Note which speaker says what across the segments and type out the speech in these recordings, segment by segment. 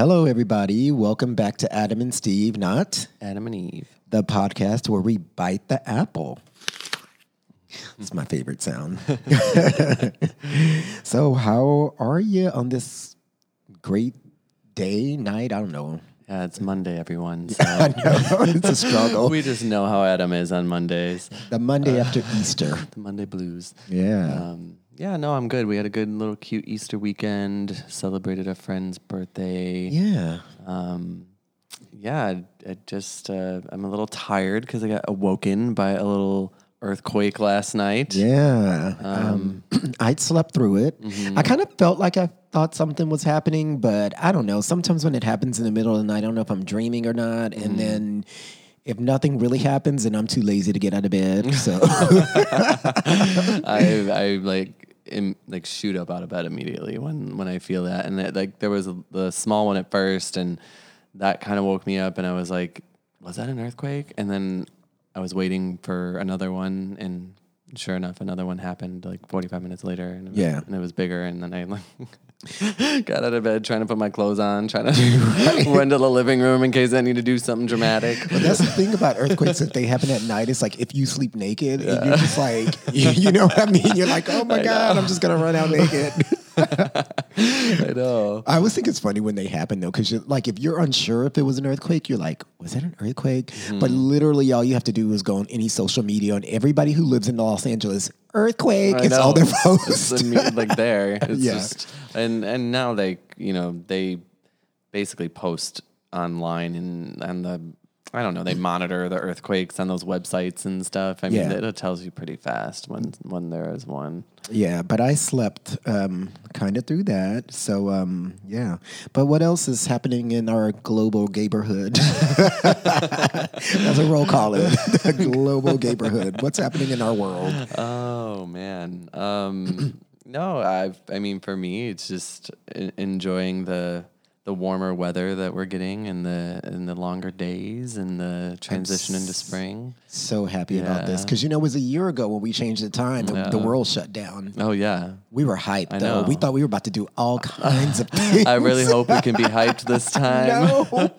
Speaker 1: Hello, everybody. Welcome back to Adam and Steve, not
Speaker 2: Adam and Eve.
Speaker 1: the podcast where we bite the apple. It's my favorite sound. so, how are you on this great day, night? I don't know.
Speaker 2: Yeah, it's Monday, everyone. So
Speaker 1: I know it's a struggle.
Speaker 2: we just know how Adam is on Mondays.
Speaker 1: The Monday after Easter.
Speaker 2: The Monday blues.
Speaker 1: Yeah.
Speaker 2: Um, yeah, no, I'm good. We had a good little cute Easter weekend. Celebrated a friend's birthday.
Speaker 1: yeah.
Speaker 2: Um, yeah, I, I just uh, I'm a little tired because I got awoken by a little earthquake last night.
Speaker 1: Yeah. Um, I'd slept through it. I kind of felt like I thought something was happening, but I don't know. Sometimes when it happens in the middle of the night, I don't know if I'm dreaming or not. And then if nothing really happens, and I'm too lazy to get out of bed. So,
Speaker 2: I I like im, like shoot up out of bed immediately when when I feel that, and it, like there was a, the small one at first, and that kind of woke me up, and I was like, was that an earthquake? And then I was waiting for another one, and sure enough, another one happened like 45 minutes later, and it was,
Speaker 1: Yeah.
Speaker 2: and it was bigger, and then I like. Got out of bed, trying to put my clothes on, trying to run to the living room in case I need to do something dramatic.
Speaker 1: but that's the thing about earthquakes that they happen at night. It's like if you sleep naked, and you're just like, you, you know what I mean? You're like, oh my God, I'm just going to run out naked.
Speaker 2: I know.
Speaker 1: I always think it's funny when they happen though, because like if you're unsure if it was an earthquake, you're like, was that an earthquake?
Speaker 2: Mm-hmm.
Speaker 1: But literally, all you have to do is go on any social media, and everybody who lives in Los Angeles, earthquake.
Speaker 2: I
Speaker 1: it's all their posts.
Speaker 2: It's imme- like there. It's
Speaker 1: Yeah.
Speaker 2: just and and now they you know they basically post online and and the I don't know they monitor the earthquakes on those websites and stuff. I mean
Speaker 1: Yeah.
Speaker 2: it, it tells you pretty fast when when there is one.
Speaker 1: yeah, but I slept um, kind of through that. So um, yeah. But what else is happening in our global neighborhood? That's a we'll call it, the global neighborhood. What's happening in our world?
Speaker 2: Oh man. Um, no, I I mean for me it's just enjoying the the warmer weather that we're getting and the and the longer days and the transition into spring.
Speaker 1: So happy about this because you know it was a year ago when we changed the time. The, the world shut down.
Speaker 2: Oh yeah.
Speaker 1: We were hyped
Speaker 2: I
Speaker 1: though. We thought we were about to do all kinds of things.
Speaker 2: I really hope we can be hyped this time.
Speaker 1: no,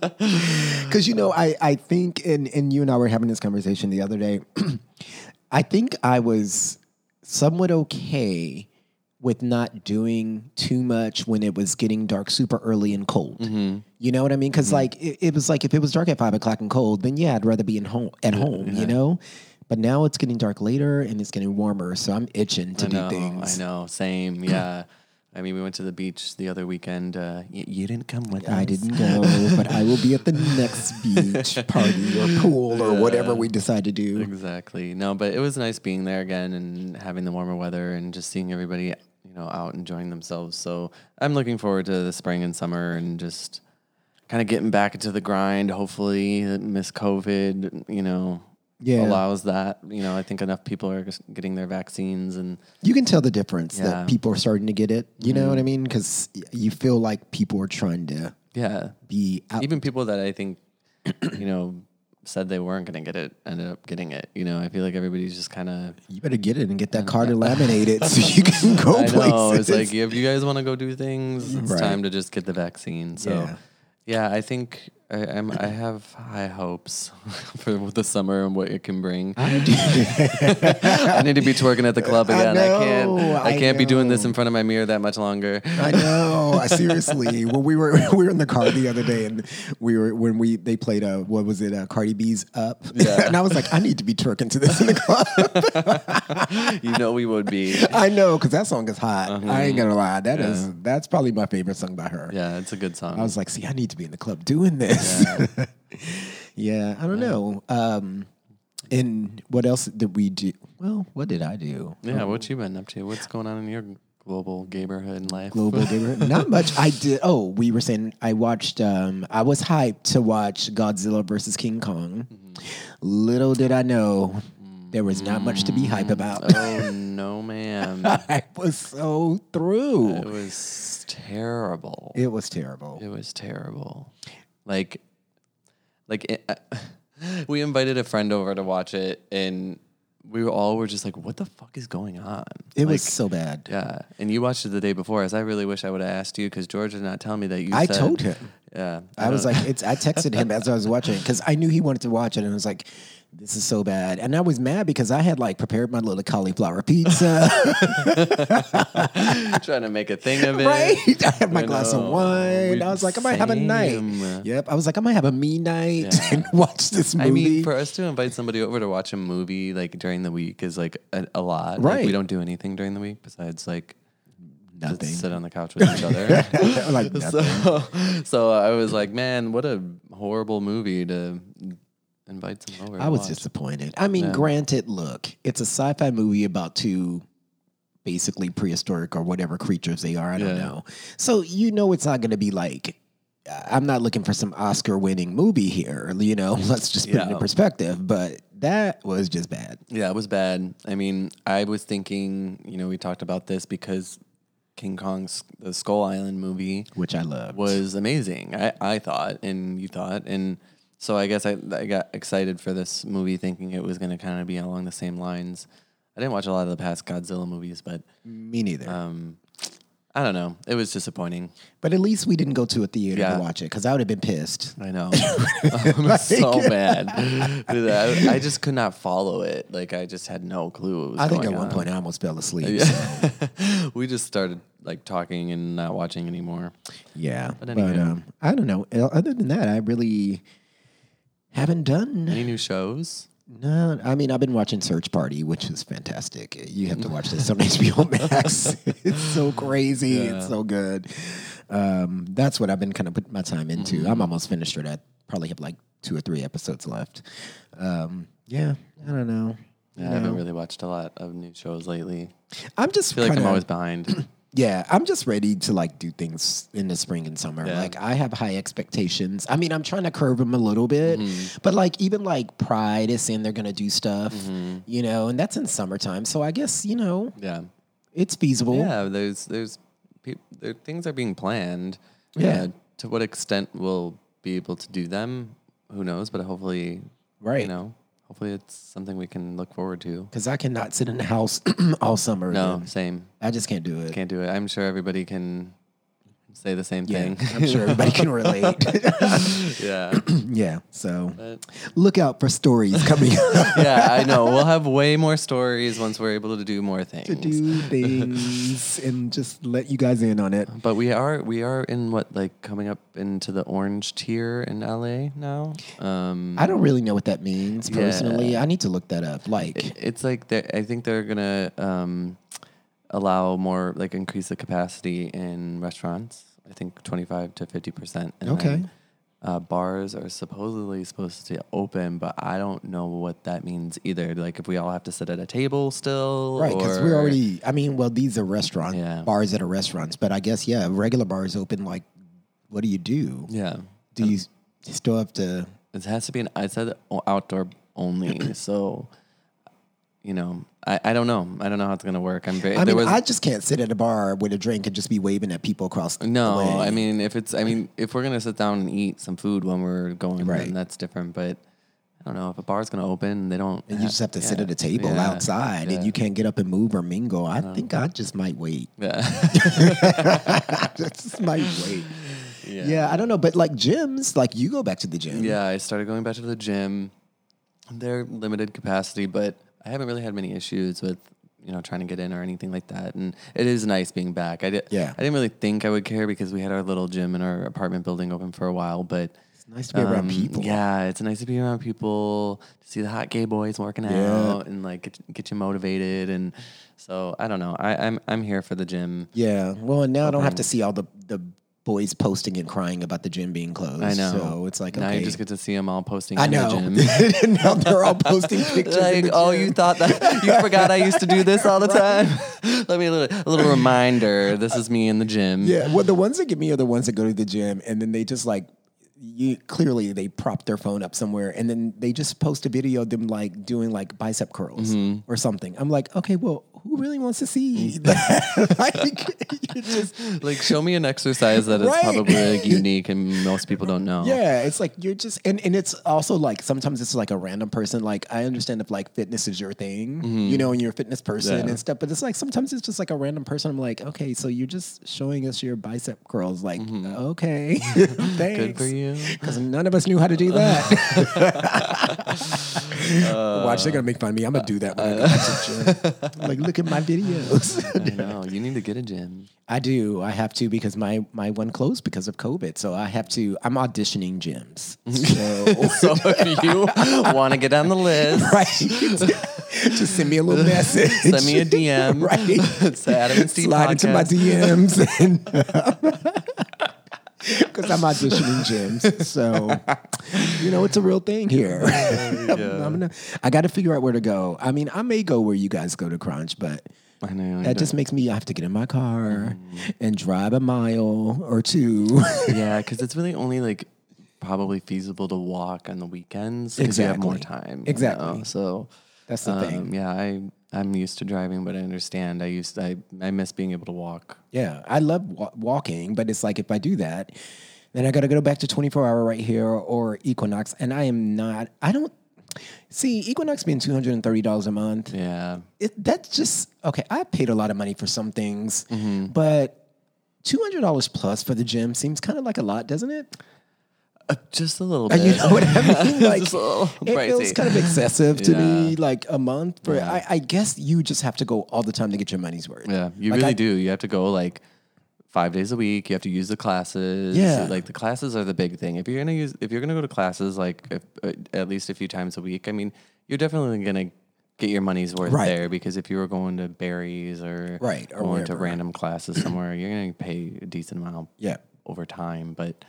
Speaker 1: because you know I I think and and you and I were having this conversation the other day. I think I was somewhat okay with not doing too much when it was getting dark super early and cold. You know what I mean? Because like it, it was like if it was dark at five o'clock and cold, then yeah, I'd rather be in home at home. You know. But now it's getting dark later and it's getting warmer, so I'm itching to
Speaker 2: I know,
Speaker 1: do things.
Speaker 2: I know. Same. Yeah. I mean, we went to the beach the other weekend. Uh, y- you didn't come with us.
Speaker 1: I didn't go, but I will be at the next beach party or pool or whatever we decide to do.
Speaker 2: Exactly. No, but it was nice being there again and having the warmer weather and just seeing everybody, you know, out enjoying themselves. So I'm looking forward to the spring and summer and just kind of getting back into the grind. Hopefully, Miss COVID, you know,
Speaker 1: Yeah.
Speaker 2: allows that. You know, I think enough people are just getting their vaccines and
Speaker 1: You can tell the difference
Speaker 2: Yeah. Mm-hmm.
Speaker 1: that people are starting to get it. You know what I mean? Because you feel like people are trying to
Speaker 2: yeah,
Speaker 1: be out.
Speaker 2: even people that I think, you know, said they weren't going to get it ended up getting it. You know, I feel like everybody's just kind of.
Speaker 1: you better get it and get that card laminated so you can go
Speaker 2: I
Speaker 1: places.
Speaker 2: It's like if you guys want to go do things, it's
Speaker 1: Right.
Speaker 2: time to just get the vaccine. So,
Speaker 1: Yeah.
Speaker 2: yeah, I think I, I'm. I have high hopes for the summer and what it can bring.
Speaker 1: I
Speaker 2: need to be twerking at the club
Speaker 1: I
Speaker 2: again. I, can't. I
Speaker 1: I
Speaker 2: can't be doing this in front of my mirror that much longer.
Speaker 1: I know. I Seriously, when we were we were in the car the other day, and we were when we they played uh what was it A Cardi B's Up,
Speaker 2: Yeah.
Speaker 1: and I was like, I need to be twerking to this in the club.
Speaker 2: You know we would be.
Speaker 1: I know because that song is hot. I ain't gonna lie. That is that's probably my favorite song by her.
Speaker 2: Yeah, it's a good song.
Speaker 1: I was like, see, I need to be in the club doing this. Yeah, yeah I don't know. Um, and what else did we do? Well, what did I do?
Speaker 2: yeah, what you been up to? What's going on in your global neighborhood life?
Speaker 1: Global gamer. Not much. I did. Oh, we were saying I watched. Um, I was hyped to watch Godzilla versus King Kong. Little did I know there was not much to be hype about.
Speaker 2: oh no, ma'am!
Speaker 1: I was so through.
Speaker 2: It was terrible.
Speaker 1: It was terrible.
Speaker 2: It was terrible. Like, like it, uh, we invited a friend over to watch it, and we were all were just like, what the fuck is going on?
Speaker 1: It
Speaker 2: Like,
Speaker 1: was so bad.
Speaker 2: yeah. And you watched it the day before, as I really wish I would have asked you because George did not tell me that you.
Speaker 1: I
Speaker 2: said-
Speaker 1: told him.
Speaker 2: Yeah,
Speaker 1: I was like, it's. I texted him as I was watching because I knew he wanted to watch it, and I was like, "This is so bad." And I was mad because I had like prepared my little cauliflower pizza,
Speaker 2: trying to make a thing of it.
Speaker 1: right? I had my
Speaker 2: I
Speaker 1: glass of wine. I was like, I might have a night. Yep. I was like, I might have a me night
Speaker 2: Yeah.
Speaker 1: and watch this movie.
Speaker 2: I mean, for us to invite somebody over to watch a movie like during the week is like a, a lot. Like,
Speaker 1: Right.
Speaker 2: we don't do anything during the week besides like
Speaker 1: Nothing.
Speaker 2: sit on the couch with each other.
Speaker 1: like
Speaker 2: so, so I was like, man, what a horrible movie to invite someone over.
Speaker 1: I was
Speaker 2: watch.
Speaker 1: disappointed. I mean,
Speaker 2: Yeah.
Speaker 1: granted, look, it's a sci-fi movie about two basically prehistoric or whatever creatures they are. I don't
Speaker 2: Yeah.
Speaker 1: know. So you know, it's not going to be like. I'm not looking for some Oscar-winning movie here. You know, let's just put it in perspective. But that was just bad.
Speaker 2: Yeah, it was bad. I mean, I was thinking, you know, we talked about this because King Kong's the Skull Island movie
Speaker 1: Which I loved.
Speaker 2: was amazing. I, I thought, and you thought, and so I guess I, I got excited for this movie, thinking it was going to kind of be along the same lines. I didn't watch a lot of the past Godzilla movies, but
Speaker 1: me neither.
Speaker 2: um, I don't know. It was disappointing.
Speaker 1: but at least we didn't go to a theater
Speaker 2: Yeah.
Speaker 1: to watch it because I would have been pissed.
Speaker 2: I know. I'm so mad. Dude, I, I just could not follow it. Like I just had no clue. What was
Speaker 1: I think at one
Speaker 2: on.
Speaker 1: point I almost fell asleep. so,
Speaker 2: we just started like talking and not watching anymore.
Speaker 1: yeah.
Speaker 2: But
Speaker 1: But, um, I don't know. Other than that, I really haven't done
Speaker 2: Any new shows?
Speaker 1: No, I mean I've been watching Search Party, which is fantastic. You have to watch this on HBO Max. it's so crazy. It's so good. Um, that's what I've been kind of putting my time into.
Speaker 2: Mm-hmm.
Speaker 1: I'm almost finished it. I probably have like two or three episodes left. Um, yeah, I don't know.
Speaker 2: Yeah, I haven't really watched a lot of new shows lately.
Speaker 1: I'm just
Speaker 2: I feel like I'm always behind.
Speaker 1: Yeah, I'm just ready to like do things in the spring and summer.
Speaker 2: Yeah.
Speaker 1: Like I have high expectations. I mean, I'm trying to curve them a little bit,
Speaker 2: Mm-hmm.
Speaker 1: but like even like Pride is saying they're gonna do stuff,
Speaker 2: Mm-hmm.
Speaker 1: you know, and that's in summertime. So I guess you know
Speaker 2: yeah.
Speaker 1: it's feasible.
Speaker 2: Yeah, there's there's peop there things are being planned.
Speaker 1: Yeah.
Speaker 2: Uh, to what extent we'll be able to do them, who knows? But hopefully,
Speaker 1: Right.
Speaker 2: You know, hopefully it's something we can look forward to.
Speaker 1: Because I cannot sit in the house all summer.
Speaker 2: No, same.
Speaker 1: I just can't do it.
Speaker 2: Can't do it. I'm sure everybody can say the same
Speaker 1: yeah,
Speaker 2: thing.
Speaker 1: I'm sure everybody can relate.
Speaker 2: yeah.
Speaker 1: yeah, so
Speaker 2: But
Speaker 1: look out for stories coming up
Speaker 2: yeah, I know. We'll have way more stories once we're able to do more things.
Speaker 1: to do things and just let you guys in on it.
Speaker 2: But we are we are in what like coming up into the orange tier in LA now. Um,
Speaker 1: I don't really know what that means
Speaker 2: Yeah.
Speaker 1: personally. I need to look that up. Like,
Speaker 2: it's like they're- I think they're gonna um, allow more like increase the capacity in restaurants. I think twenty five to fifty percent.
Speaker 1: Okay.
Speaker 2: Uh, bars are supposedly supposed to open, but I don't know what that means either. Like if we all have to sit at a table still,
Speaker 1: right? Because we're already. I mean, well, these are restaurant
Speaker 2: Yeah.
Speaker 1: bars that are restaurants, but I guess yeah, regular bars open. Like, what do you do?
Speaker 2: yeah.
Speaker 1: Do you still have to?
Speaker 2: It has to be an. I said outdoor only, so you know, I, I don't know. I don't know how it's gonna work. I'm very.
Speaker 1: I
Speaker 2: there
Speaker 1: mean,
Speaker 2: was
Speaker 1: I just can't sit at a bar with a drink and just be waving at people across the
Speaker 2: no.
Speaker 1: way.
Speaker 2: I mean, if it's, I mean, if we're gonna sit down and eat some food when we're going,
Speaker 1: Right.
Speaker 2: then that's different. But I don't know if a bar's gonna open, they don't.
Speaker 1: and you just have to sit at a table
Speaker 2: yeah,
Speaker 1: outside, and you can't get up and move or mingle. I think I just might wait.
Speaker 2: Yeah.
Speaker 1: I just might wait.
Speaker 2: yeah.
Speaker 1: Yeah, I don't know, but like gyms, like you go back to the gym.
Speaker 2: Yeah, I started going back to the gym. They're limited capacity, but I haven't really had many issues with you know trying to get in or anything like that. And it is nice being back. I did.
Speaker 1: Yeah.
Speaker 2: I didn't really think I would care because we had our little gym in our apartment building open for a while, but.
Speaker 1: It's nice to be around
Speaker 2: um,
Speaker 1: people.
Speaker 2: Yeah, it's nice to be around people, to see the hot gay boys working
Speaker 1: Yeah.
Speaker 2: out and like get, get you motivated. And so I don't know. I, I'm I'm here for the gym.
Speaker 1: Yeah. Well, and now I don't have to see all the the boys posting and crying about the gym being closed.
Speaker 2: I know.
Speaker 1: So it's like
Speaker 2: now
Speaker 1: okay.
Speaker 2: you just get to see them all posting.
Speaker 1: I
Speaker 2: in
Speaker 1: know.
Speaker 2: The gym.
Speaker 1: now they're all posting pictures.
Speaker 2: like, oh, you thought that you forgot I used to do this all the time. Let me a little, a little reminder. This is me in the gym.
Speaker 1: Yeah. Well, the ones that get me are the ones that go to the gym and then they just like. You clearly they prop their phone up somewhere and then they just post a video of them like doing like bicep curls
Speaker 2: Mm-hmm.
Speaker 1: or something. I'm like, okay, well, who really wants to see that? like, you just,
Speaker 2: Like, show me an exercise that is
Speaker 1: Right.
Speaker 2: probably like unique and most people don't know.
Speaker 1: yeah, it's like you're just, and, and it's also like sometimes it's like a random person. Like I understand if like fitness is your thing, you know, and you're a fitness person
Speaker 2: Mm-hmm. Yeah.
Speaker 1: and stuff, but it's like sometimes it's just like a random person. I'm like, okay, so you're just showing us your bicep curls. Like, okay, thanks.
Speaker 2: Mm-hmm. Good for you.
Speaker 1: Because none of us knew how to do that. Watch, they're gonna make fun of me. I'm gonna do that when I go to the gym. Like, look at my videos.
Speaker 2: I know. You need to get a gym.
Speaker 1: I do. I have to because my my one closed because of COVID. So I have to. I'm auditioning gyms. So
Speaker 2: So if you want to get on the list,
Speaker 1: right, just send me a little message.
Speaker 2: send me a DM.
Speaker 1: Right.
Speaker 2: Say Adam and Steve
Speaker 1: Slide into my. DMs and. Because I'm auditioning gyms, so you know it's a real thing here. I'm gonna, I got to figure out where to go. I mean, I may go where you guys go to Crunch, but
Speaker 2: I know.
Speaker 1: that just makes me I have to get in my car and drive a mile or two.
Speaker 2: yeah, because it's really only like probably feasible to walk on the weekends because you have more
Speaker 1: Exactly.
Speaker 2: time. you
Speaker 1: Exactly.
Speaker 2: know? So
Speaker 1: That's the thing.
Speaker 2: um, yeah, I I'm used to driving, but I understand. I used I I miss being able to walk.
Speaker 1: Yeah, I love wa- walking, but it's like if I do that, then I got to go back to 24 hour right here or Equinox, and I am not. I don't see Equinox being 230 dollars a month.
Speaker 2: Yeah.
Speaker 1: It, that's just okay. I paid a lot of money for some things,
Speaker 2: Mm-hmm.
Speaker 1: but 200 dollars plus for the gym seems kind of like a lot, doesn't it?
Speaker 2: Uh, just a little bit.
Speaker 1: You know what I mean? Like
Speaker 2: Just a little
Speaker 1: it feels kind of excessive to me. Like a month for.
Speaker 2: Yeah.
Speaker 1: I, I guess you just have to go all the time to get your money's worth.
Speaker 2: Yeah, you
Speaker 1: Like,
Speaker 2: really
Speaker 1: I-
Speaker 2: do. You have to go like five days a week. You have to use the classes.
Speaker 1: Yeah.
Speaker 2: like the classes are the big thing. If you're gonna use, if you're gonna go to classes like if, uh, at least a few times a week, I mean, you're definitely gonna get your money's worth
Speaker 1: Right.
Speaker 2: there because if you were going to Barry's or
Speaker 1: Right, or
Speaker 2: going to random classes somewhere, you're gonna pay a decent amount
Speaker 1: Yeah.
Speaker 2: over time. But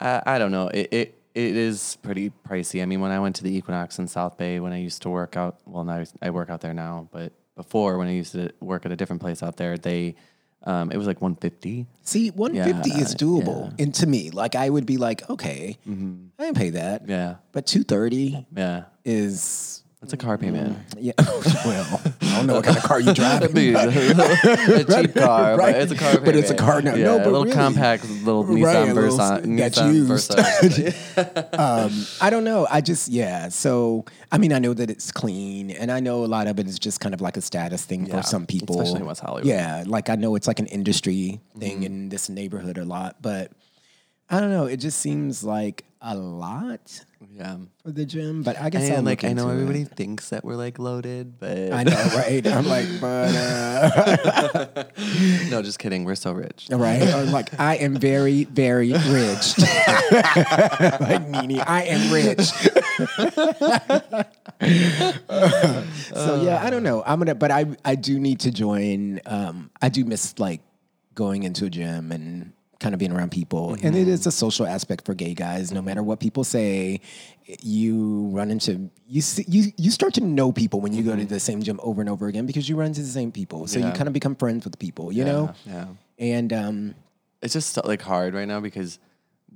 Speaker 2: I, I don't know. It, it it is pretty pricey. I mean, when I went to the Equinox in South Bay, when I used to work out, well, now I work out there now, but before when I used to work at a different place out there, they um, it was like 150.
Speaker 1: See, 150 is
Speaker 2: Yeah,
Speaker 1: doable. And to me, like I would be like, okay, I can pay that.
Speaker 2: Yeah,
Speaker 1: But 230
Speaker 2: yeah.
Speaker 1: is
Speaker 2: That's a car payment.
Speaker 1: yeah. well, I don't know what kind of car you drive.
Speaker 2: a cheap car,
Speaker 1: Right.
Speaker 2: but it's a car. payment.
Speaker 1: But it's a car now.
Speaker 2: Yeah,
Speaker 1: No,
Speaker 2: a little
Speaker 1: really.
Speaker 2: compact, little
Speaker 1: Right,
Speaker 2: Nissan Versa. Nissan. Versa.
Speaker 1: um, I don't know. I just yeah. So I mean, I know that it's clean, and I know a lot of it is just kind of like a status thing
Speaker 2: Yeah,
Speaker 1: for some people,
Speaker 2: especially in West Hollywood.
Speaker 1: Yeah, like I know it's like an industry thing
Speaker 2: Mm-hmm.
Speaker 1: in this neighborhood a lot, but I don't know. It just seems like a lot
Speaker 2: yeah.
Speaker 1: for the gym. But I guess I'll
Speaker 2: like
Speaker 1: look
Speaker 2: I know
Speaker 1: into it.
Speaker 2: everybody thinks that we're like loaded, but
Speaker 1: I know, right? I'm like, but uh,
Speaker 2: no, just kidding. We're so rich.
Speaker 1: right? Like, I am very, very rich. like Nene, I am rich. so yeah, I don't know. I'm gonna, but I, I do need to join. Um, I do miss like going into a gym and kind of being around people, and it is a social aspect for gay guys. No matter what people say, you run into you see, you you start to know people when you go to the same gym over and over again because you run into the same people. So you kind of become friends with people, you know.
Speaker 2: yeah.
Speaker 1: And um,
Speaker 2: It's just like hard right now because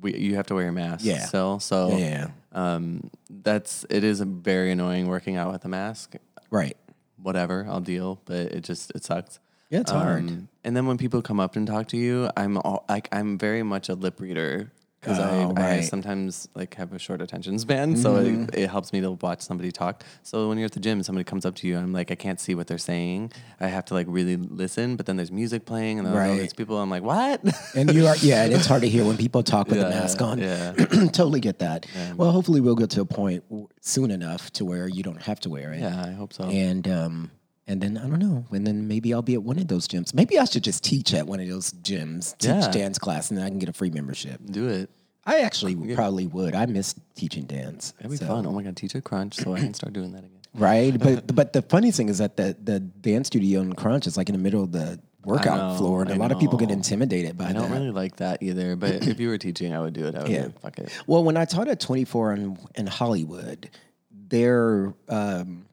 Speaker 2: we you have to wear a mask
Speaker 1: Yeah.
Speaker 2: still. So
Speaker 1: yeah,
Speaker 2: um, that's it is a very annoying working out with a mask.
Speaker 1: right.
Speaker 2: Whatever, I'll deal, but it just it sucks.
Speaker 1: Yeah, it's hard.
Speaker 2: And then when people come up and talk to you, I'm all, like I'm very much a lip reader because
Speaker 1: Oh,
Speaker 2: I, I
Speaker 1: right. Mm-hmm.
Speaker 2: sometimes like have a short attention span, so it, it helps me to watch somebody talk. So when you're at the gym, somebody comes up to you, and I'm like, I can't see what they're saying. I have to like really listen, but then there's music playing, and then all
Speaker 1: Right.
Speaker 2: these people. I'm like, what?
Speaker 1: And you are, yeah, and it's hard to hear when people talk with the
Speaker 2: Yeah,
Speaker 1: mask on.
Speaker 2: yeah.
Speaker 1: totally get that. Well, hopefully we'll get to a point soon enough to where you don't have to wear it.
Speaker 2: yeah, I hope so.
Speaker 1: And um, and then I don't know. And then maybe I'll be at one of those gyms. Maybe I should just teach at one of those gyms, teach
Speaker 2: Yeah.
Speaker 1: dance class, and then I can get a free membership.
Speaker 2: Do it.
Speaker 1: I actually probably would. I miss teaching dance.
Speaker 2: That'd be
Speaker 1: So-
Speaker 2: fun. Oh my god, teach a crunch, so I can start doing that again.
Speaker 1: right? But but the funny thing is that the the dance studio in Crunch is like in the middle of the workout
Speaker 2: know,
Speaker 1: floor, and a
Speaker 2: I
Speaker 1: lot of people get
Speaker 2: know.
Speaker 1: intimidated by
Speaker 2: I don't
Speaker 1: that.
Speaker 2: really like that either. But if you were teaching, I would do it. I would
Speaker 1: Yeah.
Speaker 2: yeah. fuck it.
Speaker 1: Well, when I taught at 24 in, in Hollywood, their um,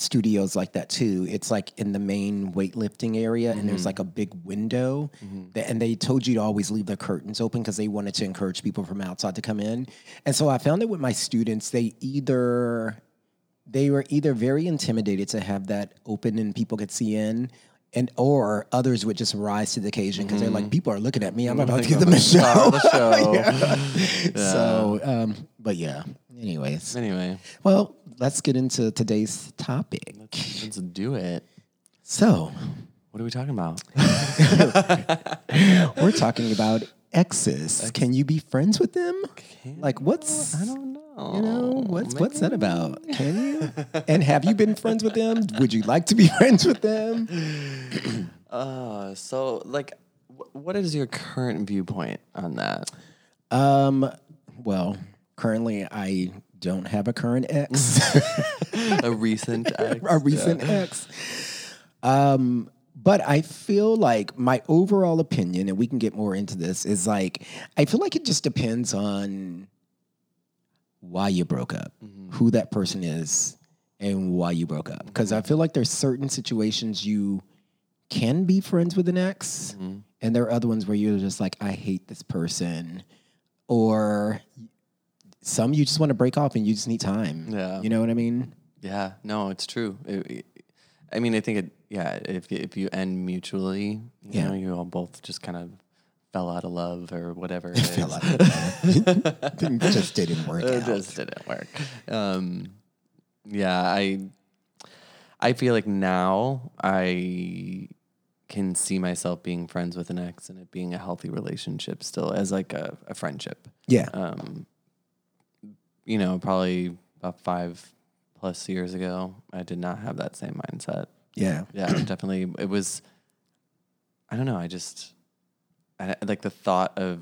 Speaker 1: studios like that too. It's like in the main weightlifting area, and there's like a big window, that, and they told you to always leave the curtains open because they wanted to encourage people from outside to come in. And so I found that with my students, they either they were either very intimidated to have that open and people could see in. And or others would just rise to the occasion because they're like, people are looking at me. I'm about to give them a show.
Speaker 2: The show.
Speaker 1: Yeah. So, um, but yeah. Anyways,
Speaker 2: Anyway,
Speaker 1: well, let's get into today's topic.
Speaker 2: let's do it.
Speaker 1: So,
Speaker 2: What are we talking about?
Speaker 1: we're talking about exes. Can you be friends with them? Like, what's
Speaker 2: I don't know.
Speaker 1: you know what's what's that about? Can you? And have you been friends with them? Would you like to be friends with them?
Speaker 2: Uh, so like, wh- what is your current viewpoint on that?
Speaker 1: Um, well, currently I don't have a current ex,
Speaker 2: A recent ex?
Speaker 1: a recent ex. Um, but I feel like my overall opinion, and we can get more into this, is like I feel like it just depends on why you broke up, mm-hmm. who that person is, and why you broke up. Because I mm-hmm. feel like there's certain situations you can be friends with an ex, mm-hmm. and there are other ones where you're just like, I hate this person, or some you just want to break off and you just need time.
Speaker 2: Yeah.
Speaker 1: you know what I mean.
Speaker 2: Yeah, no, it's true. It- it- I mean, I think it. Yeah, if if you end mutually, you
Speaker 1: Yeah.
Speaker 2: know, you all both just kind of fell out of love or whatever. It
Speaker 1: Feel
Speaker 2: is.
Speaker 1: like it just didn't work
Speaker 2: it
Speaker 1: out.
Speaker 2: just didn't work. Um, yeah, I I feel like now I can see myself being friends with an ex and it being a healthy relationship still as like a, a friendship.
Speaker 1: Yeah,
Speaker 2: Um, you know, probably about five plus years ago, I did not have that same mindset.
Speaker 1: yeah,
Speaker 2: Yeah, definitely. It was. I don't know. I just, I, like the thought of.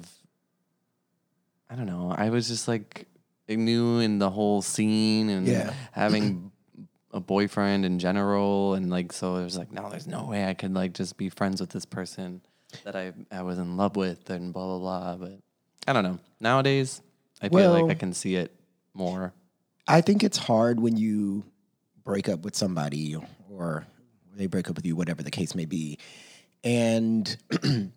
Speaker 2: I don't know. I was just like new in the whole scene and
Speaker 1: Yeah.
Speaker 2: having a boyfriend in general, and like so it was like, no, there's no way I could like just be friends with this person that I I was in love with and blah blah blah. But I don't know. Nowadays, I feel
Speaker 1: Well-
Speaker 2: like I can see it more.
Speaker 1: I think it's hard when you break up with somebody or they break up with you, whatever the case may be, and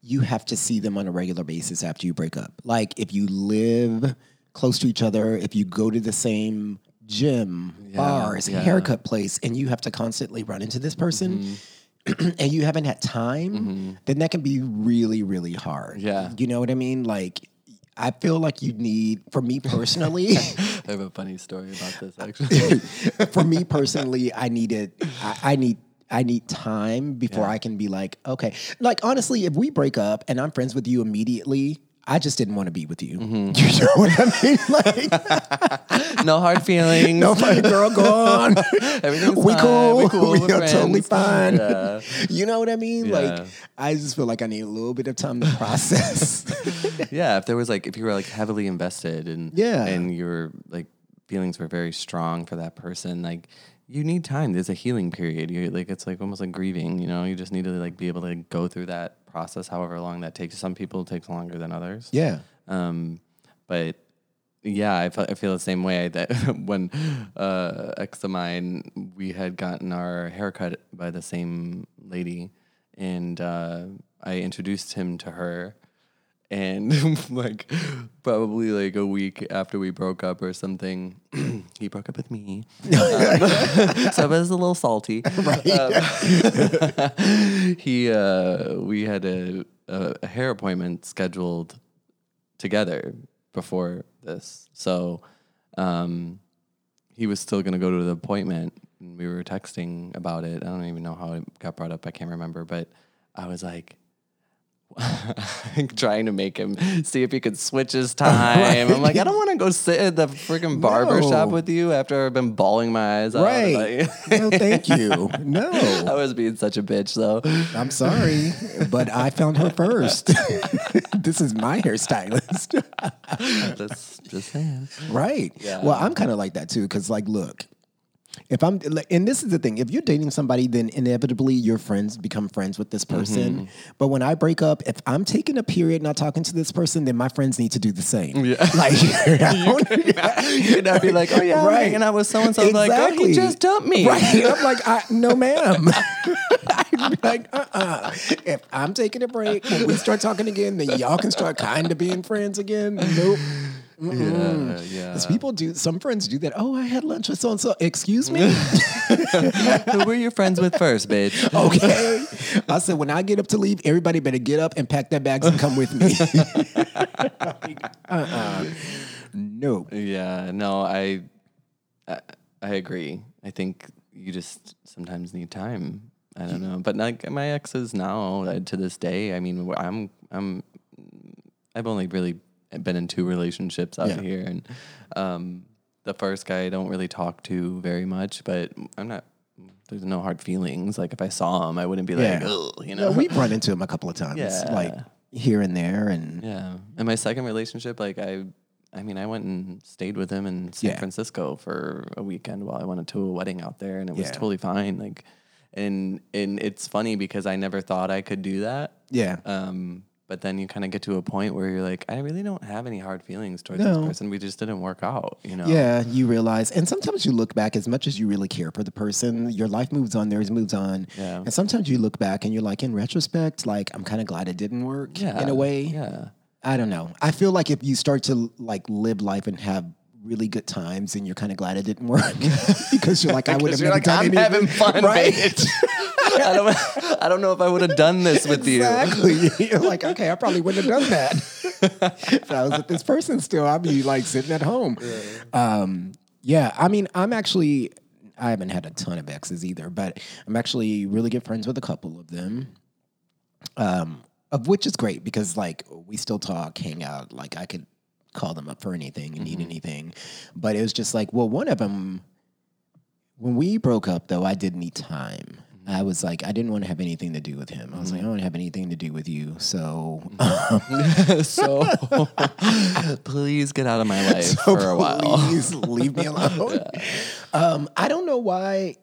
Speaker 1: you have to see them on a regular basis after you break up. Like if you live close to each other, if you go to the same gym, bars,
Speaker 2: yeah.
Speaker 1: haircut place, and you have to constantly run into this person. Mm-hmm. and you haven't had time, mm-hmm. then that can be really, really hard.
Speaker 2: Yeah.
Speaker 1: You know what I mean? Like, I feel like you need, for me personally,
Speaker 2: I have a funny story about this actually.
Speaker 1: for me personally, I needed, I, I need, I need time before I can be like, okay. Like honestly, if we break up and I'm friends with you immediately, I just didn't want to be with you. Mm-hmm. You know what I mean? Like,
Speaker 2: no hard feelings.
Speaker 1: no, my girl, go on.
Speaker 2: Everything's
Speaker 1: we
Speaker 2: fine.
Speaker 1: cool.
Speaker 2: We cool.
Speaker 1: We are totally fine.
Speaker 2: Yeah.
Speaker 1: You know what I mean?
Speaker 2: Yeah.
Speaker 1: Like, I just feel like I need a little bit of time to process.
Speaker 2: yeah, if there was like if you were like heavily invested and
Speaker 1: Yeah.
Speaker 2: and your like feelings were very strong for that person, like you need time. There's a healing period. You're like it's like almost like grieving. You know, you just need to like be able to go through that process, however long that takes. Some people takes longer than others.
Speaker 1: yeah.
Speaker 2: Um, but yeah, I feel, I feel the same way that when uh, ex of mine, we had gotten our haircut by the same lady, and uh, I introduced him to her. And like probably like a week after we broke up or something, he broke up with me. Um, so I was a little salty. Um, he uh, we had a, a, a hair appointment scheduled together before this. So um, he was still going to go to the appointment. And we were texting about it. I don't even know how it got brought up. I can't remember. But I was like, trying to make him see if he could switch his time. I'm like, I don't want to go sit at the freaking barber
Speaker 1: No.
Speaker 2: shop with you after I've been bawling my eyes out.
Speaker 1: Right. No, thank you. No.
Speaker 2: I was being such a bitch though.
Speaker 1: I'm sorry, but I found her first. this is my hairstylist.
Speaker 2: Just, just saying.
Speaker 1: right.
Speaker 2: Yeah.
Speaker 1: Well, I'm kind of like that too, because, like, look, if I'm, and this is the thing, if you're dating somebody, then inevitably your friends become friends with this person.
Speaker 2: Mm-hmm.
Speaker 1: But when I break up, if I'm taking a period not talking to this person, then my friends need to do the same.
Speaker 2: Yeah.
Speaker 1: Like, I don't-
Speaker 2: You'd be like, oh yeah, I'm
Speaker 1: Right.
Speaker 2: hanging out with so and so. Like, oh, he just dumped me.
Speaker 1: Right. I'm like, I, no, ma'am. I'd be like, uh uh If I'm taking a break, when we start talking again, then y'all can start kind of being friends again. Nope.
Speaker 2: Yeah, yeah.
Speaker 1: Because people do, some friends do that. Oh, I had lunch with so and so. Excuse me?
Speaker 2: Who were you friends with first, bitch?
Speaker 1: okay. I said, when I get up to leave, everybody better get up and pack their bags and come with me. uh-uh. No.
Speaker 2: Yeah, no, I, I, I agree. I think you just sometimes need time. I don't know, but like my exes now uh, to this day, I mean, I'm, I'm, I've only really been in two relationships out
Speaker 1: Yeah.
Speaker 2: here, and um, the first guy I don't really talk to very much, but I'm not. There's no hard feelings. Like if I saw him, I wouldn't be like,
Speaker 1: Yeah.
Speaker 2: Ugh, you
Speaker 1: Yeah,
Speaker 2: know.
Speaker 1: we've run into him a couple of times,
Speaker 2: Yeah.
Speaker 1: like here and there. And
Speaker 2: Yeah. And my second relationship, like I, I mean, I went and stayed with him in San
Speaker 1: Yeah.
Speaker 2: Francisco for a weekend while I went to a wedding out there, and it was
Speaker 1: Yeah.
Speaker 2: totally fine. Like, and and it's funny because I never thought I could do that.
Speaker 1: yeah.
Speaker 2: Um, but then you kind of get to a point where you're like, I really don't have any hard feelings towards
Speaker 1: No.
Speaker 2: this person. We just didn't work out, you know.
Speaker 1: Yeah, you realize, and sometimes you look back as much as you really care for the person, your life moves on, theirs moves on.
Speaker 2: Yeah.
Speaker 1: And sometimes you look back and you're like, in retrospect, like, I'm kind of glad it didn't work
Speaker 2: Yeah.
Speaker 1: in a way.
Speaker 2: Yeah.
Speaker 1: I don't know. I feel like if you start to like live life and have really good times and you're kind of glad it didn't work because you're like, I would have never
Speaker 2: like,
Speaker 1: done
Speaker 2: I'm
Speaker 1: anything."
Speaker 2: having fun,
Speaker 1: right?
Speaker 2: I don't, I don't know if I would have done this with you.
Speaker 1: Exactly. You're like, okay, I probably wouldn't have done that. if I was with this person still, I'd be like sitting at home. Um, yeah, I mean, I'm actually, I haven't had a ton of exes either, but I'm actually really good friends with a couple of them. Um, of which is great because like we still talk, hang out. Like I could call them up for anything and need mm-hmm. anything, but it was just like, well, one of them when we broke up, though, I did need time. Mm-hmm. I was like, I didn't want to have anything to do with him. I was like, mm-hmm. I don't want to have anything to do with you. So,
Speaker 2: so please get out of my life
Speaker 1: so
Speaker 2: for a while.
Speaker 1: please leave me alone. um, I don't know why.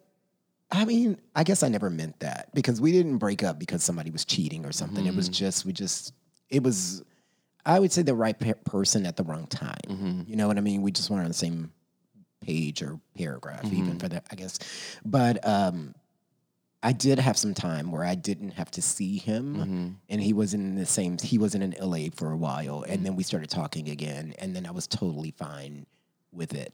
Speaker 1: I mean, I guess I never meant that because we didn't break up because somebody was cheating or something. It was mm. just, we just, it was, I would say the right pe- person at the wrong time. Mm-hmm. You know what I mean? We just weren't on the same page or paragraph, even mm-hmm. for that, I guess. But um, I did have some time where I didn't have to see him, mm-hmm. and he was in the same. He wasn't in LA for a while, and then we started talking again, and then I was totally fine with it.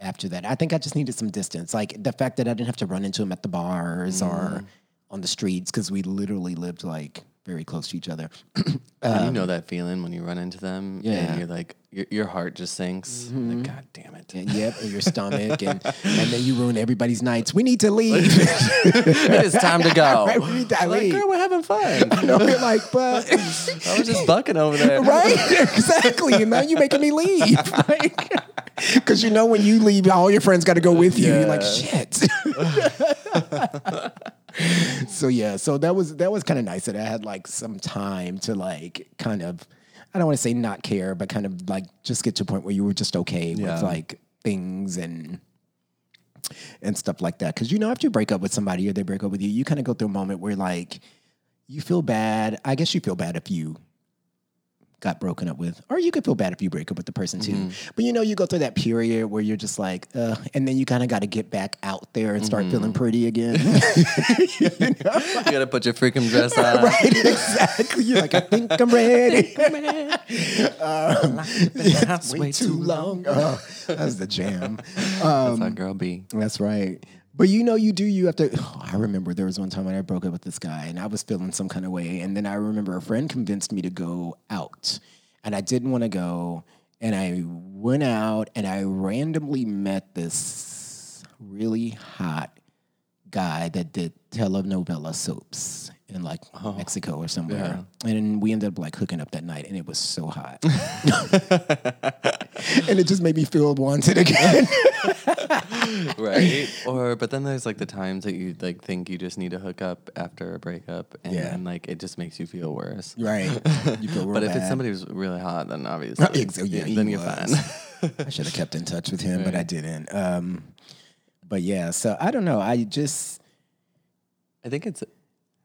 Speaker 1: After that, I think I just needed some distance, like the fact that I didn't have to run into him at the bars or on the streets because we literally lived like very close to each other.
Speaker 2: you know that feeling when you run into them
Speaker 1: Um, Yeah. Mm-hmm.
Speaker 2: and you're like, your, your heart just sinks. Like, God damn it.
Speaker 1: And yep, and your stomach, and and then you ruin everybody's nights. We need to leave.
Speaker 2: it is time to go.
Speaker 1: Right, we need to
Speaker 2: like,
Speaker 1: leave.
Speaker 2: girl, we're having fun.
Speaker 1: no, you're like, but
Speaker 2: I was just bucking over there.
Speaker 1: right, exactly. And now you're making me leave, because you know when you leave, all your friends got to go with you. You're like, shit. So yeah, so that was that was kind of nice that I had like some time to like kind of, I don't want to say not care, but kind of like just get to a point where you were just okay
Speaker 2: Yeah.
Speaker 1: with like things and and stuff like that. Because you know, after you break up with somebody or they break up with you, you kind of go through a moment where like you feel bad. I guess you feel bad if you got broken up with, or you could feel bad if you break up with the person too. Mm-hmm. But you know, you go through that period where you're just like, uh, and then you kind of got to get back out there and start feeling mm-hmm. pretty again.
Speaker 2: You gotta put your freaking dress on.
Speaker 1: right? Exactly. You're like, I think I'm ready.
Speaker 2: Um, that's
Speaker 1: Way too long. Oh, that's the jam.
Speaker 2: That's how um, girl be.
Speaker 1: That's right. But you know, you do. You have to. Oh, I remember there was one time when I broke up with this guy, and I was feeling some kind of way, and then I remember a friend convinced me to go out, and I didn't want to go, and I went out, and I randomly met this really hot guy that did telenovela soaps in like Mexico or somewhere, and we ended up like hooking up that night, and it was so hot, and it just made me feel wanted again.
Speaker 2: right? or but then there's like the times that you like think you just need to hook up after a breakup, and
Speaker 1: Yeah.
Speaker 2: then like it just makes you feel worse.
Speaker 1: Right. You feel real
Speaker 2: But if it's somebody who's really hot, then obviously,
Speaker 1: Ex- yeah,
Speaker 2: then you're
Speaker 1: was.
Speaker 2: fine.
Speaker 1: I should have kept in touch with him, but I didn't. Um, but yeah, so I don't know. I just
Speaker 2: I think it's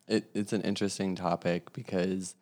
Speaker 2: it, it's an interesting topic because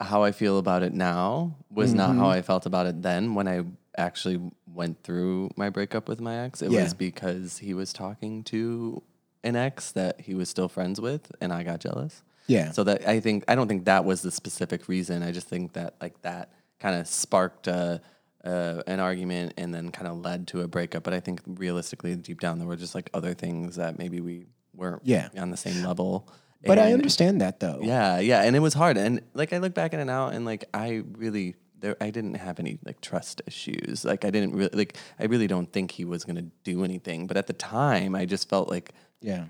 Speaker 2: how I feel about it now was not
Speaker 1: Mm-hmm.
Speaker 2: how I felt about it then when I actually went through my breakup with my ex. It
Speaker 1: Yeah.
Speaker 2: was because he was talking to an ex that he was still friends with and I got jealous.
Speaker 1: yeah.
Speaker 2: So that I think I don't think that was the specific reason. I just think that like that kind of sparked a uh, an argument and then kind of led to a breakup. But I think realistically, deep down, there were just like other things that maybe we weren't
Speaker 1: Yeah.
Speaker 2: on the same level.
Speaker 1: But I understand that though.
Speaker 2: yeah, yeah, and it was hard. And like I look back at it now, and like I really, there, I didn't have any like trust issues. Like I didn't really, like I really don't think he was gonna do anything. But at the time, I just felt like,
Speaker 1: Yeah.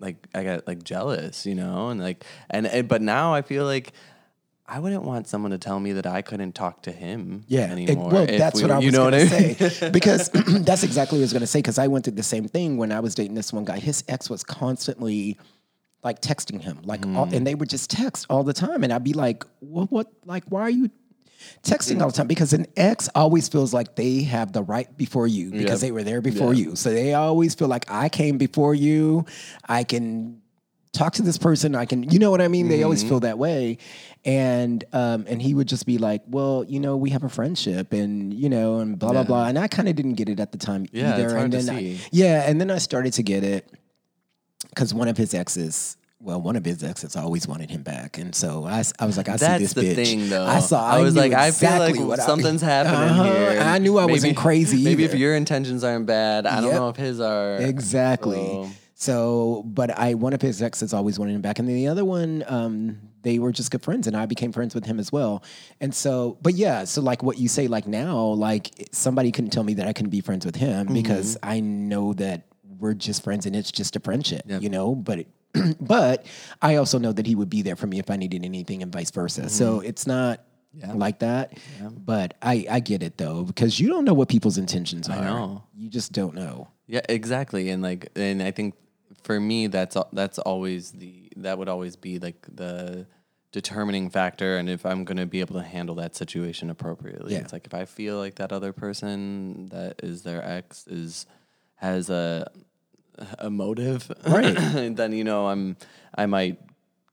Speaker 2: like I got like jealous, you know, and like, and, and but now I feel like. I wouldn't want someone to tell me that I couldn't talk to him
Speaker 1: Yeah. it-
Speaker 2: anymore.
Speaker 1: well, that's
Speaker 2: we
Speaker 1: what I was
Speaker 2: you know
Speaker 1: going to say. because that's exactly what I was going to say. Because I went through the same thing when I was dating this one guy. His ex was constantly like texting him, like, all,
Speaker 2: Mm.
Speaker 1: and they would just text all the time. And I'd be like, well, what, like, why are you texting all the time? Because an ex always feels like they have the right before you because
Speaker 2: Yep.
Speaker 1: they were there before
Speaker 2: Yeah.
Speaker 1: you. So they always feel like I came before you. I can talk to this person. I can, you know what I mean? They always
Speaker 2: Mm-hmm.
Speaker 1: feel that way. And um, and he would just be like, well, you know, we have a friendship, and you know, and blah blah
Speaker 2: Yeah.
Speaker 1: blah. And I kind of didn't get it at the time
Speaker 2: Yeah,
Speaker 1: either.
Speaker 2: it's hard
Speaker 1: and
Speaker 2: to
Speaker 1: then I-
Speaker 2: see.
Speaker 1: yeah, and then I started to get it because one of his exes. Well, one of his exes always wanted him back, and so I, s- I was like, I see this
Speaker 2: the
Speaker 1: bitch.
Speaker 2: thing, though.
Speaker 1: I saw.
Speaker 2: I was
Speaker 1: knew
Speaker 2: like, I feel
Speaker 1: exactly
Speaker 2: like
Speaker 1: what I-
Speaker 2: something's happening
Speaker 1: Uh-huh.
Speaker 2: here.
Speaker 1: I knew I wasn't crazy.
Speaker 2: Maybe if
Speaker 1: either.
Speaker 2: your intentions aren't bad, I don't
Speaker 1: Yep.
Speaker 2: know if his are.
Speaker 1: Exactly.
Speaker 2: So-
Speaker 1: So, but I one of his exes always wanted him back, and then the other one, um, they were just good friends, and I became friends with him as well. And so, but yeah, so like what you say, like now, like somebody couldn't tell me that I couldn't be friends with him
Speaker 2: Mm-hmm.
Speaker 1: because I know that we're just friends, and it's just a friendship,
Speaker 2: Yep.
Speaker 1: you know. But it, but I also know that he would be there for me if I needed anything, and vice versa. So it's not.
Speaker 2: Mm-hmm. Yeah.
Speaker 1: Like that, but I I get it though because you don't know what people's intentions are. You just don't know.
Speaker 2: Yeah, exactly. And like, and I think for me, that's that's always the that would always be like the determining factor. And if I'm going to be able to handle that situation appropriately,
Speaker 1: Yeah.
Speaker 2: it's like if I feel like that other person that is their ex is has a a motive,
Speaker 1: Right.
Speaker 2: then you know I'm I might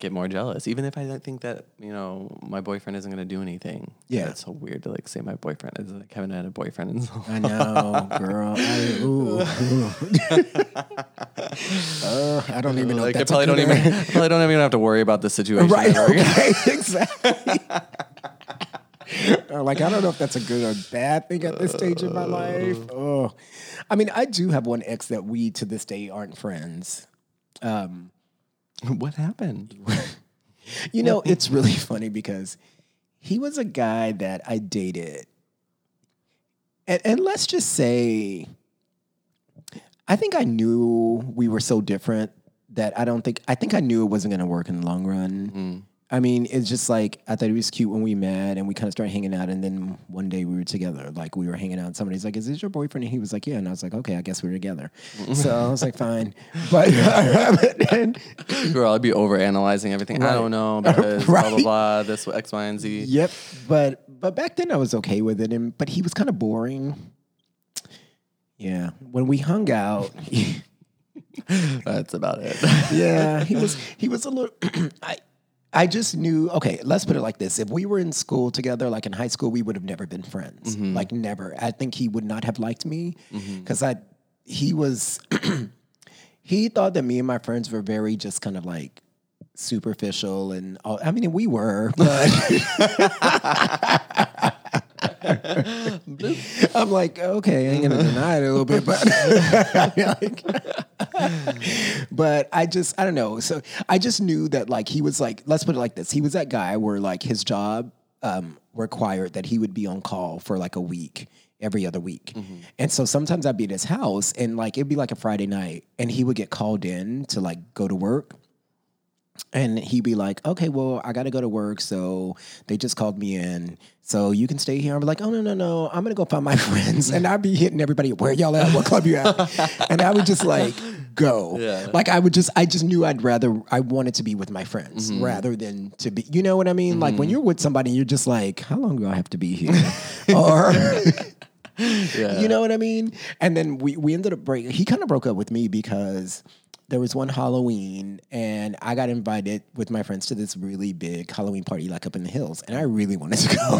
Speaker 2: get more jealous, even if I don't think that you know my boyfriend isn't going to do anything.
Speaker 1: Yeah.
Speaker 2: it's so weird to like say my boyfriend is like haven't had a boyfriend in so
Speaker 1: I know, girl. I, ooh, ooh. Uh, I don't even know.
Speaker 2: like I probably don't even I probably don't even have to worry about the situation.
Speaker 1: Right. Okay. Exactly. Uh, like I don't know if that's a good or bad thing at this stage in my life. Oh, I mean, I do have one ex that we to this day aren't friends.
Speaker 2: What happened?
Speaker 1: You know, it's really funny because he was a guy that I dated. And, and let's just say, I think I knew we were so different that I don't think, I think I knew it wasn't going to work in the long run. Mm. I mean, it's just like, I thought he was cute when we met and we kind of started hanging out. And then one day we were together, like we were hanging out and somebody's like, Is this your boyfriend? And he was like, Yeah. And I was like, Okay, I guess we're together. so I was like, Fine. But, and,
Speaker 2: Girl, I'd be over analyzing everything. I don't know because blah blah blah. This X, Y, and Z.
Speaker 1: Yep, but but back then I was okay with it, and but he was kind of boring. Yeah, when we hung out,
Speaker 2: That's about it.
Speaker 1: yeah, he was he was a little. I I just knew. Okay, let's put it like this: if we were in school together, like in high school, we would have never been friends. Mm-hmm. Like never. I think he would not have liked me mm-hmm. because I he was he thought that me and my friends were very just kind of like superficial and all, I mean we were, but I'm like, okay, I ain't gonna deny it a little bit, but but I just I don't know. So I just knew that like he was like, let's put it like this. He was that guy where like his job um, required that he would be on call for like a week every other week. And so sometimes I'd be at his house and like it'd be like a Friday night and he would get called in to like go to work. And he'd be like, okay, well, I got to go to work. So they just called me in. So you can stay here. I'm like, oh, no, no, no. I'm going to go find my friends. And I'd be hitting everybody, where y'all at? What club you at? and I would just like go.
Speaker 2: Yeah.
Speaker 1: Like I would just, I just knew I'd rather, I wanted to be with my friends mm-hmm. rather than to be, you know what I mean? Like when mm-hmm. you're with somebody, you're just like, how long do I have to be here? or,
Speaker 2: Yeah.
Speaker 1: you know what I mean? And then we, we ended up breaking. He kind of broke up with me because there was one Halloween and I got invited with my friends to this really big Halloween party, like up in the hills, and I really wanted to go.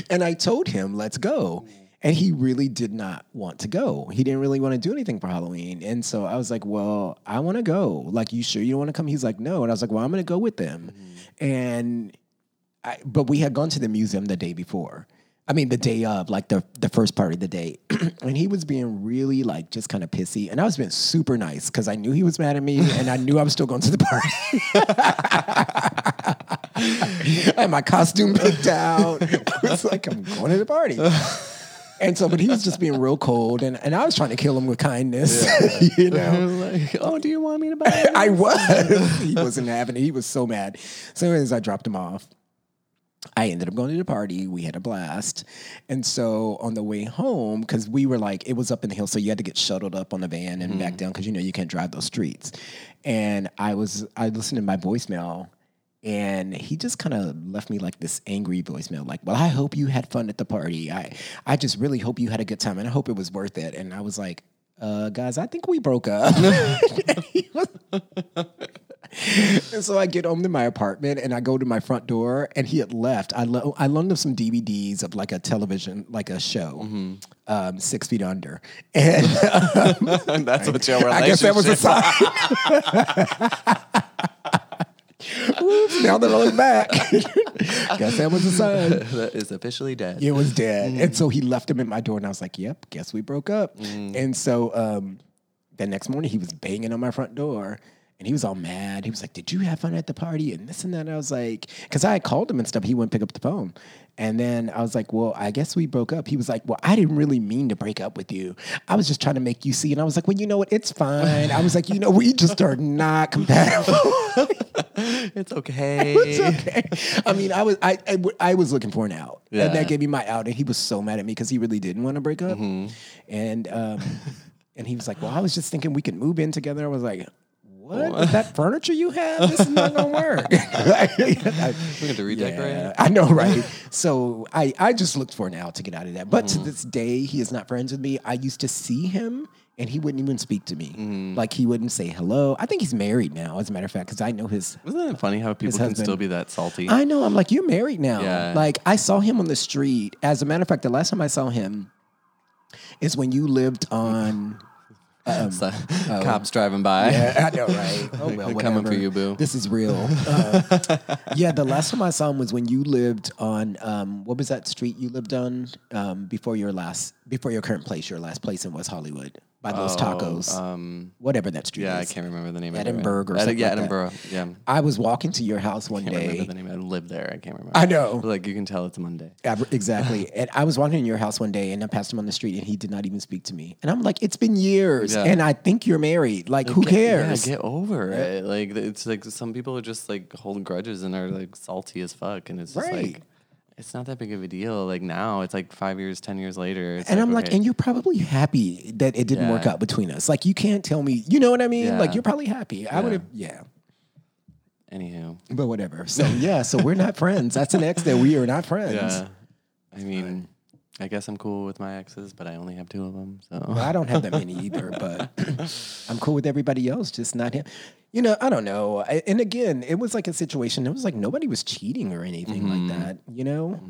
Speaker 1: and I told him, let's go. And he really did not want to go. He didn't really want to do anything for Halloween. And so I was like, well, I want to go. Like, you sure you don't want to come? He's like, no. And I was like, well, I'm going to go with them. Mm-hmm. And I, but we had gone to the museum the day before. I mean, the day of, like the the first part of the day, and he was being really like just kind of pissy, and I was being super nice because I knew he was mad at me, and I knew I was still going to the party. Had my costume picked out. It's like I'm going to the party. And so, but he was just being real cold, and, and I was trying to kill him with kindness, you know.
Speaker 2: like, oh, do you want me to buy?
Speaker 1: I was. he wasn't having it. He was so mad. So, anyways, I dropped him off. I ended up going to the party. We had a blast. And so on the way home, because we were like, it was up in the hill, so you had to get shuttled up on the van and back down because you know you can't drive those streets. And I was I listened to my voicemail and he just kind of left me like this angry voicemail, like, Well, I hope you had fun at the party. I I just really hope you had a good time and I hope it was worth it. And I was like, uh, guys, I think we broke up. And so I get home to my apartment and I go to my front door and he had left. I, lo- I loaned him some DVDs of like a television, like a show, um, Six Feet Under. And um,
Speaker 2: That's what your relationship.
Speaker 1: I guess that was a sign. Oops, now that I look back, guess that was a sign.
Speaker 2: that is officially dead.
Speaker 1: It was dead. And so he left him at my door, and I was like, yep, guess we broke up. And so um, the next morning, he was banging on my front door. And he was all mad. He was like, Did you have fun at the party? And this and that. And I was like, Because I called him and stuff. He wouldn't pick up the phone. And then I was like, Well, I guess we broke up. He was like, Well, I didn't really mean to break up with you. I was just trying to make you see. And I was like, Well, you know what? It's fine. I was like, You know, we just are not compatible.
Speaker 2: It's okay.
Speaker 1: it's okay. I mean, I was I I was looking for an out, and that gave me my out. And he was so mad at me because he really didn't want to break up. And um, and he was like, "Well, I was just thinking we could move in together." I was like. What? With that furniture you have? This is not gonna work. I,
Speaker 2: We have to redecorate.
Speaker 1: yeah, I know, right? so I, I just looked for an out to get out of that. But to mm-hmm. this day, he is not friends with me. I used to see him and he wouldn't even speak to me. Mm-hmm. Like he wouldn't say hello. I think he's married now, as a matter of fact, because I know his
Speaker 2: Isn't it funny how people can still be that salty?
Speaker 1: I know. I'm like, you're married now.
Speaker 2: Yeah.
Speaker 1: Like, I saw him on the street. As a matter of fact, the last time I saw him is when you lived on.
Speaker 2: So, cops driving by.
Speaker 1: Yeah, I know, right? Oh well,
Speaker 2: They're coming for you, boo.
Speaker 1: This is real. Uh, yeah, the last time I saw him was when you lived on um, what was that street you lived on um, before your last before your current place? Your last place in West Hollywood by those tacos,
Speaker 2: Um,
Speaker 1: whatever that street
Speaker 2: yeah, I
Speaker 1: is.
Speaker 2: can't remember the name. of it.
Speaker 1: Edinburgh or
Speaker 2: Edi-
Speaker 1: something
Speaker 2: Yeah,
Speaker 1: like that.
Speaker 2: Edinburgh. Yeah,
Speaker 1: I was walking to your house one
Speaker 2: I can't remember
Speaker 1: day.
Speaker 2: the name. I live there. I can't remember.
Speaker 1: I know.
Speaker 2: But, like you can tell it's Monday.
Speaker 1: Exactly. and I was walking in your house one day and I passed him on the street and he did not even speak to me. And I'm like, it's been years
Speaker 2: Yeah.
Speaker 1: and I think you're married. Like, who
Speaker 2: Get-
Speaker 1: cares?
Speaker 2: Yeah, get over it. Like it's like some people are just like hold grudges and are like salty as fuck, and it's just
Speaker 1: Right.
Speaker 2: like it's not that big of a deal. Like now, it's like five years, ten years later. It's
Speaker 1: and I'm like,
Speaker 2: okay.
Speaker 1: and you're probably happy that it didn't work out between us. Like, you can't tell me, you know what I mean? Like, you're probably happy. I would have, yeah.
Speaker 2: anywho,
Speaker 1: But whatever. So, yeah, so we're not friends. That's an ex that we are not friends.
Speaker 2: yeah. I mean, I guess I'm cool with my exes, but I only have two of them. So
Speaker 1: Well, I don't have that many either, but I'm cool with everybody else, just not him. You know, I don't know. I, and again, it was like a situation. It was like nobody was cheating or anything
Speaker 2: Mm-hmm.
Speaker 1: like that. You know,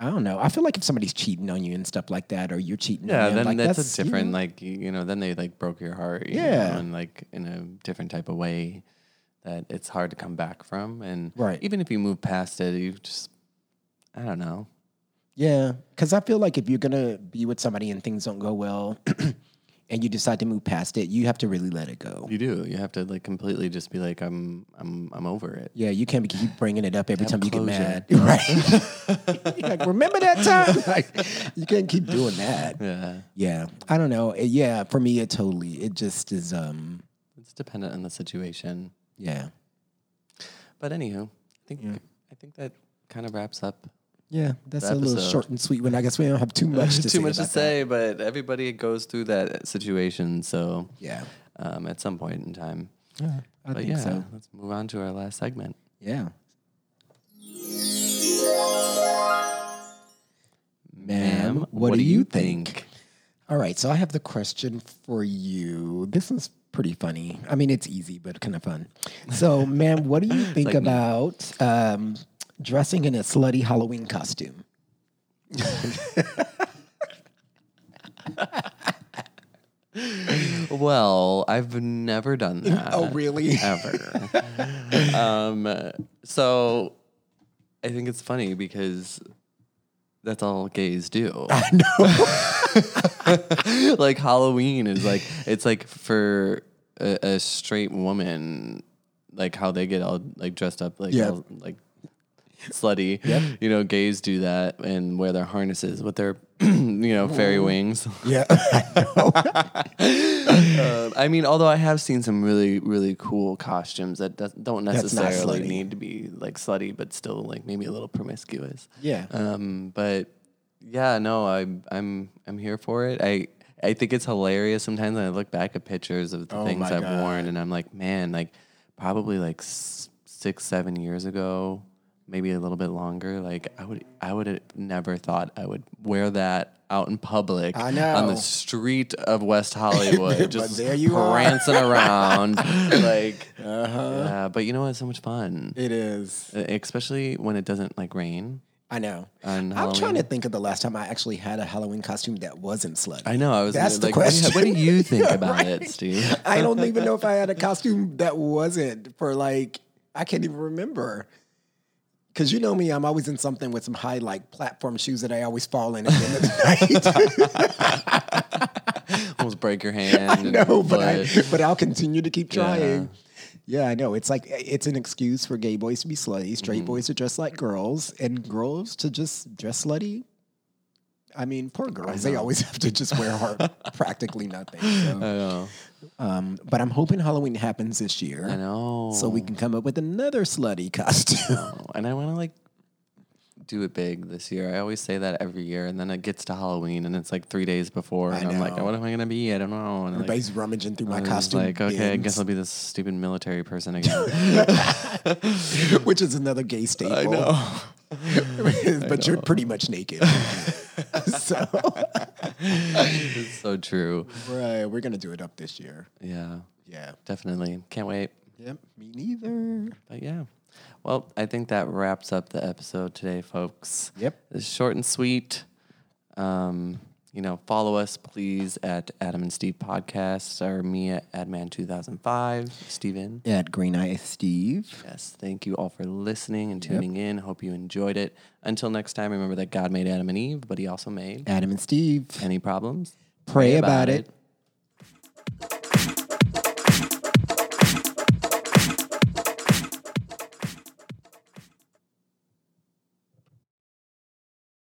Speaker 1: I don't know. I feel like if somebody's cheating on you and stuff like that, or you're cheating,
Speaker 2: yeah,
Speaker 1: on them,
Speaker 2: then
Speaker 1: like
Speaker 2: that's, a
Speaker 1: you
Speaker 2: different
Speaker 1: know,
Speaker 2: like you you know. Then they like broke your heart. You
Speaker 1: Yeah.
Speaker 2: know, and like in a different type of way that it's hard to come back from. And
Speaker 1: Right.
Speaker 2: even if you move past it, you just I don't know.
Speaker 1: Yeah. Because I feel like if you're gonna be with somebody and things don't go well, and you decide to move past it, you have to really let it go.
Speaker 2: You do. You have to like completely just be like, I'm, I'm, I'm over it.
Speaker 1: Yeah, you can't be, keep bringing it up every
Speaker 2: Have
Speaker 1: time you get
Speaker 2: closure.
Speaker 1: mad. Right? You're like, remember that time? Like, you can't keep doing that.
Speaker 2: Yeah,
Speaker 1: Yeah, I don't know. Uh, Yeah, for me, it totally. It just is. Um,
Speaker 2: it's dependent on the situation.
Speaker 1: yeah,
Speaker 2: But anywho, I think I think that kind of wraps up.
Speaker 1: Yeah. That's a little
Speaker 2: episode.
Speaker 1: short and sweet one. I guess we don't have too much to
Speaker 2: Too
Speaker 1: say.
Speaker 2: much to
Speaker 1: about that.
Speaker 2: say, but everybody goes through that situation. So
Speaker 1: Yeah,
Speaker 2: um, at some point in time.
Speaker 1: Yeah, I
Speaker 2: But
Speaker 1: think
Speaker 2: yeah,
Speaker 1: so.
Speaker 2: let's move on to our last segment.
Speaker 1: Yeah. Ma'am, what, do you think? All right, so I have the question for you. This is pretty funny. I mean, it's easy, but kind of fun. So, ma'am, what do you think about um, dressing in a slutty Halloween costume?
Speaker 2: Well, I've never done that.
Speaker 1: Oh, really?
Speaker 2: Ever. um, so I think it's funny because that's all gays do.
Speaker 1: I know.
Speaker 2: like Halloween is like it's like for a, a straight woman, like how they get all like dressed up like
Speaker 1: Yeah.
Speaker 2: all, like slutty.
Speaker 1: Yep.
Speaker 2: You know, gays do that and wear their harnesses with their you know fairy wings.
Speaker 1: yeah.
Speaker 2: Um, I mean, although I have seen some really really cool costumes that does, don't
Speaker 1: not
Speaker 2: necessarily
Speaker 1: slutty.
Speaker 2: need to be like slutty, but still like maybe a little promiscuous.
Speaker 1: Yeah.
Speaker 2: Um, but yeah, no, I'm I'm I'm here for it. I I think it's hilarious sometimes when I look back at pictures of the
Speaker 1: Oh
Speaker 2: things
Speaker 1: my
Speaker 2: I've
Speaker 1: God.
Speaker 2: worn, and I'm like, man, like probably like s- six seven years ago, maybe a little bit longer. Like I would I would have never thought I would wear that out in public
Speaker 1: I know.
Speaker 2: on the street of West Hollywood, just
Speaker 1: there you
Speaker 2: prancing around, like.
Speaker 1: Uh-huh.
Speaker 2: Yeah, but you know what? It's so much fun,
Speaker 1: It is.
Speaker 2: Especially when it doesn't like rain.
Speaker 1: I know. I'm trying to think of the last time I actually had a Halloween costume that wasn't slutty.
Speaker 2: I know. I was
Speaker 1: That's the
Speaker 2: like, what do you-
Speaker 1: question.
Speaker 2: What do you think about
Speaker 1: Right.
Speaker 2: it, Steve?
Speaker 1: I don't even know if I had a costume that wasn't for like I can't even remember. Cause you know me, I'm always in something with some high like platform shoes that I always fall in at the end of the night.
Speaker 2: Almost break your hand.
Speaker 1: I know, but I, but I'll continue to keep trying. Yeah. I know. It's like it's an excuse for gay boys to be slutty,
Speaker 2: Mm-hmm.
Speaker 1: straight boys to dress like girls, and girls to just dress slutty. I mean, poor girls. They always have to just wear hard, practically nothing. so.
Speaker 2: I know.
Speaker 1: Um, but I'm hoping Halloween happens this year.
Speaker 2: I know.
Speaker 1: So we can come up with another slutty costume.
Speaker 2: Oh, and I want to like do it big this year. I always say that every year, and then it gets to Halloween, and it's like three days before, and
Speaker 1: I
Speaker 2: I'm like,
Speaker 1: know.
Speaker 2: what am I gonna be? I don't know. And like,
Speaker 1: Everybody's rummaging through my
Speaker 2: I
Speaker 1: costume.
Speaker 2: like, okay, I guess I'll be this stupid military person again.
Speaker 1: which is another gay staple.
Speaker 2: I know.
Speaker 1: but you're pretty much naked. so,
Speaker 2: It's so true.
Speaker 1: right, we're gonna do it up this year.
Speaker 2: Yeah,
Speaker 1: Yeah.
Speaker 2: definitely. Can't wait.
Speaker 1: Yep. Me neither.
Speaker 2: But yeah. Well, I think that wraps up the episode today, folks.
Speaker 1: Yep.
Speaker 2: It's short and sweet. Um, you know, follow us please at Adam and Steve Podcasts or me at Adman2005. Steven.
Speaker 1: At Green Eye Steve.
Speaker 2: Yes, thank you all for listening and tuning in. Hope you enjoyed it. Until next time, remember that God made Adam and Eve, but he also made
Speaker 1: Adam and Steve.
Speaker 2: any problems.
Speaker 1: Pray about it.